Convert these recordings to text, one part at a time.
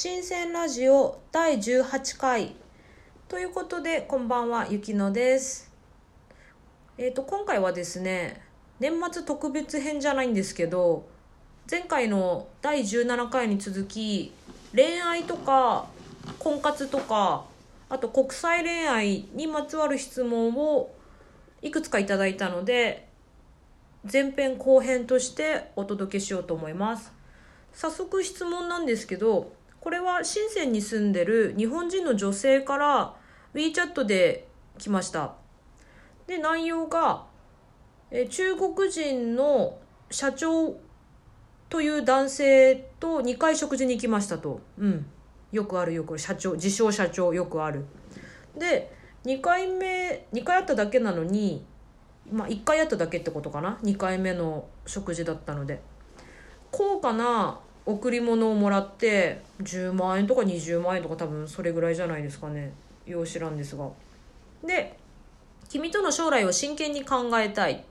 新鮮ラジオ第18回。ということでこんばんはゆきのです。えっ、と今回はですね年末特別編じゃないんですけど前回の第17回に続き恋愛とか婚活とかあと国際恋愛にまつわる質問をいくつかいただいたので前編後編としてお届けしようと思います。早速質問なんですけどこれは深センに住んでる日本人の女性から WeChat で来ました。で内容がえ中国人の社長という男性と2回食事に行きましたと。うん。よくあるよくある。社長自称社長よくある。で2回目2回会っただけなのにまあ1回会っただけってことかな？2回目の食事だったので。高価な贈り物をもらって10万円とか20万円とか多分それぐらいじゃないですかね。よう知らんですが。で君との将来を真剣に考えたい。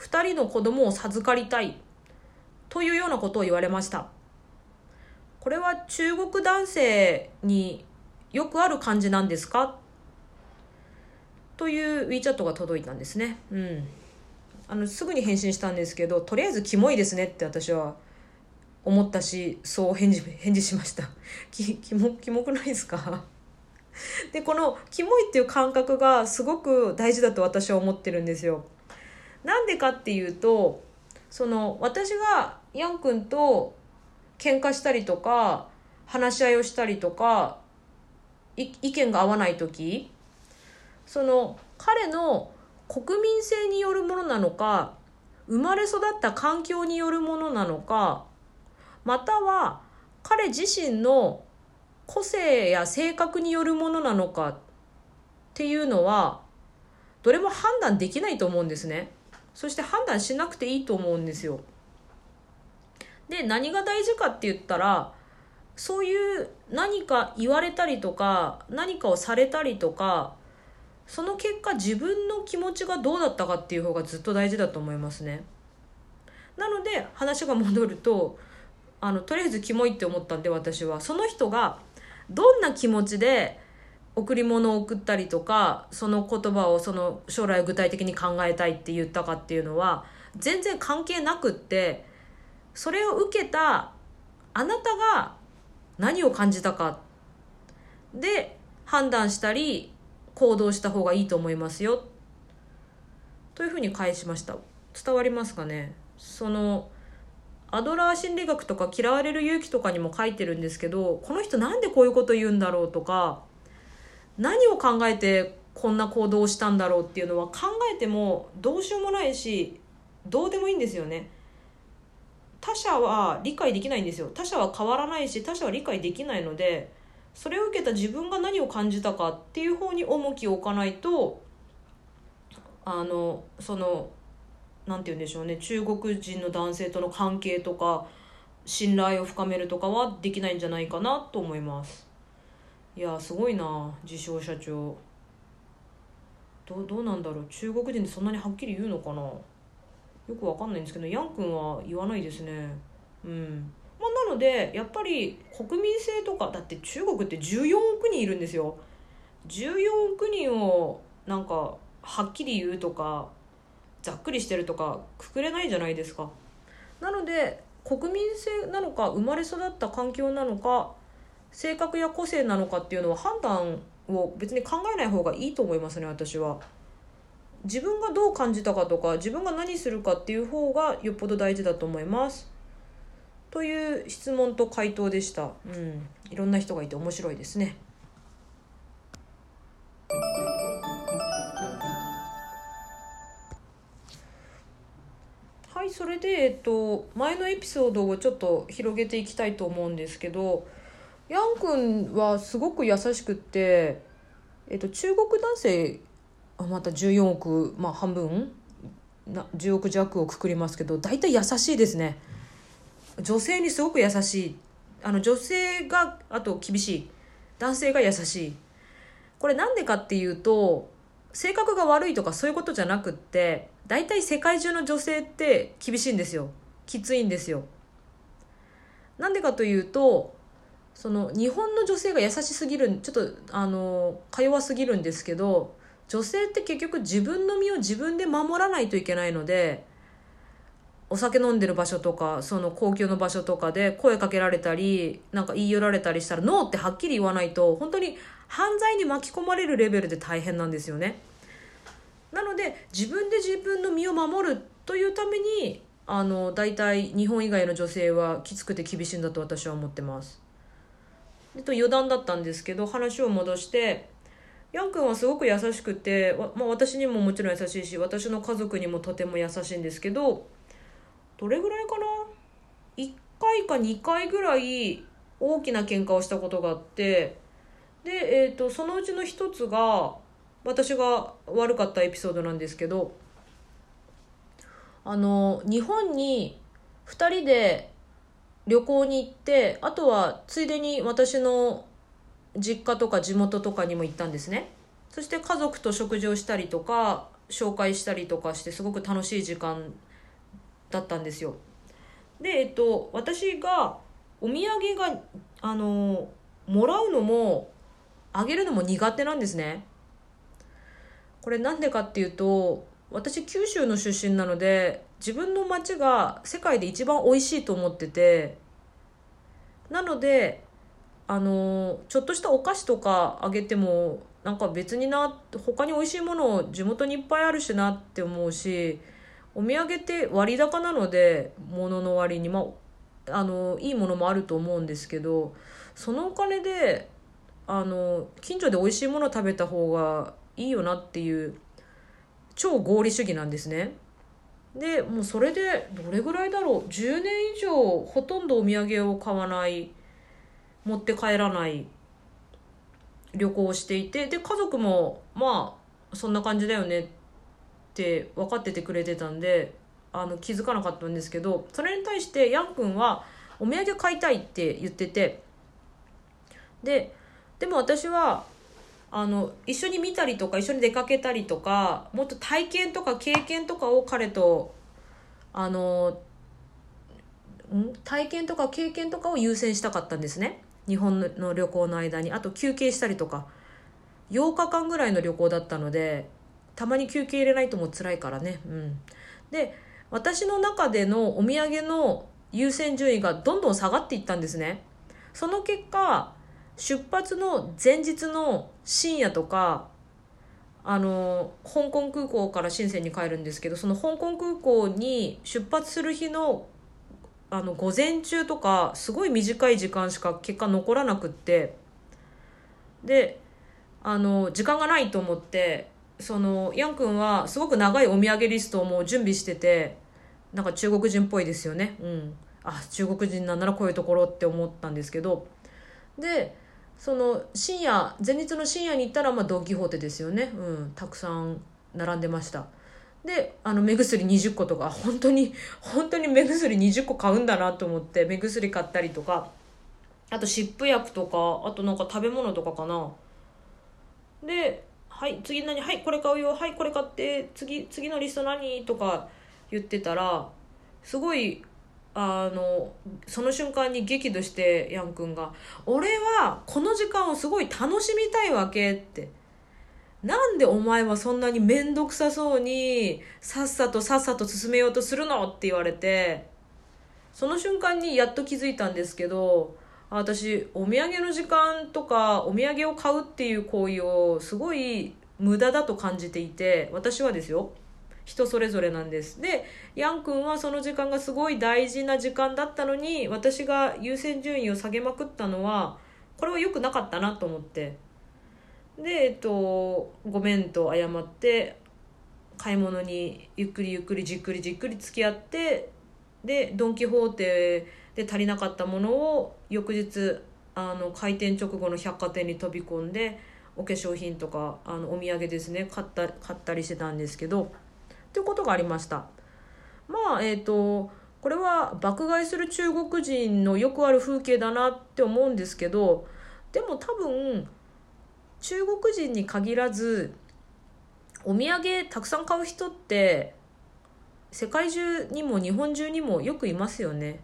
2人の子供を授かりたい。というようなことを言われました。これは中国男性によくある感じなんですか？という WeChat が届いたんですね。うん。あのすぐに返信したんですけどとりあえずキモいですねって私は思ったしそう返事返事しました。きキモキモくないですか？でこのキモいっていう感覚がすごく大事だと私は思ってるんですよ。なんでかっていうとその私がヤン君と喧嘩したりとか話し合いをしたりとか意見が合わない時その彼の国民性によるものなのか生まれ育った環境によるものなのかまたは彼自身の個性や性格によるものなのかっていうのはどれも判断できないと思うんですね。そして判断しなくていいと思うんですよ。で何が大事かって言ったらそういう何か言われたりとか何かをされたりとかその結果自分の気持ちがどうだったかっていう方がずっと大事だと思いますね。なので話が戻るとあのとりあえずキモいって思ったんで私は。その人がどんな気持ちで贈り物を送ったりとかその言葉をその将来具体的に考えたいって言ったかっていうのは全然関係なくってそれを受けたあなたが何を感じたか。で判断したり行動した方がいいと思いますよ。というふうに返しました。伝わりますかね？そのアドラー心理学とか嫌われる勇気とかにも書いてるんですけどこの人なんでこういうこと言うんだろうとか何を考えてこんな行動をしたんだろうっていうのは考えてもどうしようもないしどうでもいいんですよね。他者は理解できないんですよ他者は変わらないし他者は理解できないのでそれを受けた自分が何を感じたかっていう方に重きを置かないとあのそのなんて言うんでしょうね。中国人の男性との関係とか信頼を深めるとかはできないんじゃないかなと思います。いやすごいな自称社長。どどうなんだろう。中国人でそんなにはっきり言うのかな。よくわかんないんですけどヤン君は言わないですね。うん。まあ、なのでやっぱり国民性とかだって中国って14億人いるんですよ。14億人をなんかはっきり言うとかざっくりしてるとかくくれないじゃないですか？なので国民性なのか生まれ育った環境なのか性格や個性なのかっていうのは判断を別に考えない方がいいと思いますね私は。自分がどう感じたかとか自分が何するかっていう方がよっぽど大事だと思います。という質問と回答でした。うん。いろんな人がいて面白いですね。それで、えっと、前のエピソードをちょっと広げていきたいと思うんですけどヤン君はすごく優しくって、えっと、中国男性また14億、まあ、半分な10億弱をくくりますけど大体優しいですね。女性にすごく優しい。あの女性があと厳しい。男性が優しい。これなんでかっていうと性格が悪いとかそういうことじゃなくって大体世界中の女性って厳しいんですよきついんですよなんでかというとその日本の女性が優しすぎるちょっとあのか弱すぎるんですけど女性って結局自分の身を自分で守らないといけないのでお酒飲んでる場所とかその公共の場所とかで声かけられたりなんか言い寄られたりしたらノーってはっきり言わないと本当に犯罪に巻き込まれるレベルで大変なんですよね。なので自分で自分の身を守るというためにあの大体日本以外の女性はきつくて厳しいんだと私は思ってます。でと余談だったんですけど話を戻してヤン君はすごく優しくて、まあ、私にももちろん優しいし私の家族にもとても優しいんですけどどれぐらいかな？1回か2回ぐらい大きな喧嘩をしたことがあってで、えーと、そのうちの一つが私が悪かったエピソードなんですけどあの日本に2人で旅行に行ってあとはついでに私の実家とか地元とかにも行ったんですね。そして家族と食事をしたりとか紹介したりとかしてすごく楽しい時間だったんですよ。でえっと私がお土産があのもらうのもあげるのも苦手なんですね。これなんでかっていうと私九州の出身なので自分の町が世界で一番美味しいと思っててなのであのちょっとしたお菓子とかあげてもなんか別にな他に美味しいもの地元にいっぱいあるしなって思うしお土産って割高なので物の割にまああのいいものもあると思うんですけどそのお金であの近所で美味しいもの食べた方がいいよなっていう超合理主義なんですね。でもうそれでどれぐらいだろう？10年以上ほとんどお土産を買わない持って帰らない旅行をしていてで家族もまあそんな感じだよねって分かっててくれてたんであの気づかなかったんですけどそれに対してヤン君はお土産買いたいって言っててででも私はあの一緒に見たりとか一緒に出かけたりとかもっと体験とか経験とかを彼とあの体験とか経験とかを優先したかったんですね。日本の旅行の間に。あと休憩したりとか。8日間ぐらいの旅行だったのでたまに休憩入れないともう辛いからね。うん。で私の中でのお土産の優先順位がどんどん下がっていったんですね。その結果出発の前日の深夜とかあの香港空港から深センに帰るんですけどその香港空港に出発する日のあの午前中とかすごい短い時間しか結果残らなくってであの時間がないと思ってそのヤン君はすごく長いお土産リストをもう準備しててなんか中国人っぽいですよね。うん。あ中国人なんならこういうところって思ったんですけどでその深夜前日の深夜に行ったらまあドン・キホーテですよね。うんたくさん並んでました。であの目薬20個とか 本当に本当に目薬20個買うんだなと思って目薬買ったりとかあと湿布薬とかあとなんか食べ物とかかな。で「はい次何はいこれ買うよはいこれ買って次次のリスト何?」とか言ってたらすごいあのその瞬間に激怒してヤン君が「俺はこの時間をすごい楽しみたいわけ」って「なんでお前はそんなに面倒くさそうにさっさとさっさと進めようとするの?」って言われて。その瞬間にやっと気づいたんですけど私お土産の時間とかお土産を買うっていう行為をすごい無駄だと感じていて私はですよ。人それぞれなんです。でヤン君はその時間がすごい大事な時間だったのに私が優先順位を下げまくったのはこれは良くなかったなと思って。でえっとごめんと謝って買い物にゆっくりゆっくりじっくりじっくり付き合ってでドン・キホーテで足りなかったものを翌日あの開店直後の百貨店に飛び込んでお化粧品とかあのお土産ですね買った買ったりしてたんですけど。ということがありました。まあえっ、ー、とこれは爆買いする中国人のよくある風景だなって思うんですけどでも多分中国人に限らずお土産たくさん買う人って世界中にも日本中にもよくいますよね。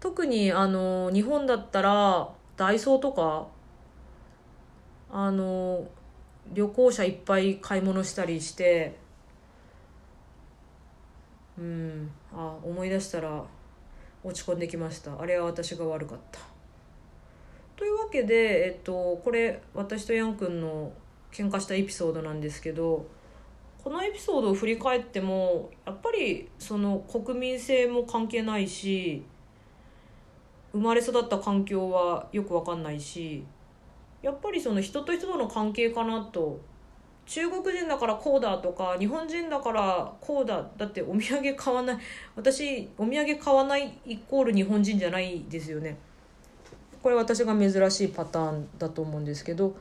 特にあの日本だったらダイソーとかあの旅行者いっぱい買い物したりしてうん。あ思い出したら落ち込んできました。あれは私が悪かった。というわけで、えっと、これ私とヤンくんの喧嘩したエピソードなんですけどこのエピソードを振り返ってもやっぱりその国民性も関係ないし生まれ育った環境はよく分かんないしやっぱりその人と人との関係かなと中国人だからこうだとか日本人だからこうだだってお土産買わない私お土産買わないイコール日本人じゃないですよね。これ私が珍しいパターンだと思うんですけど。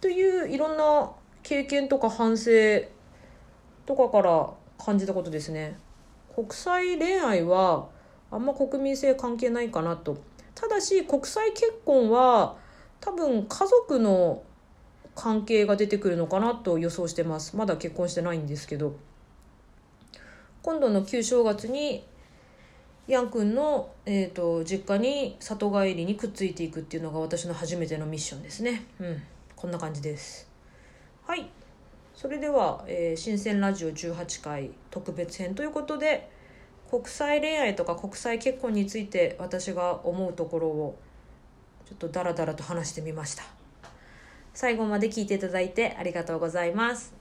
といういろんな経験とか反省とかから感じたことですね。国際恋愛はあんま国民性関係ないかなと。ただし国際結婚は多分家族の関係が出てくるのかなと予想してます。まだ結婚してないんですけど。今度の旧正月にヤン君の、えーと、実家に里帰りにくっついていくっていうのが私の初めてのミッションですね。うん。こんな感じです。はい。それでは、えー、新鮮ラジオ18回特別編ということで国際恋愛とか国際結婚について私が思うところをちょっとダラダラと話してみました。最後まで聞いていただいてありがとうございます。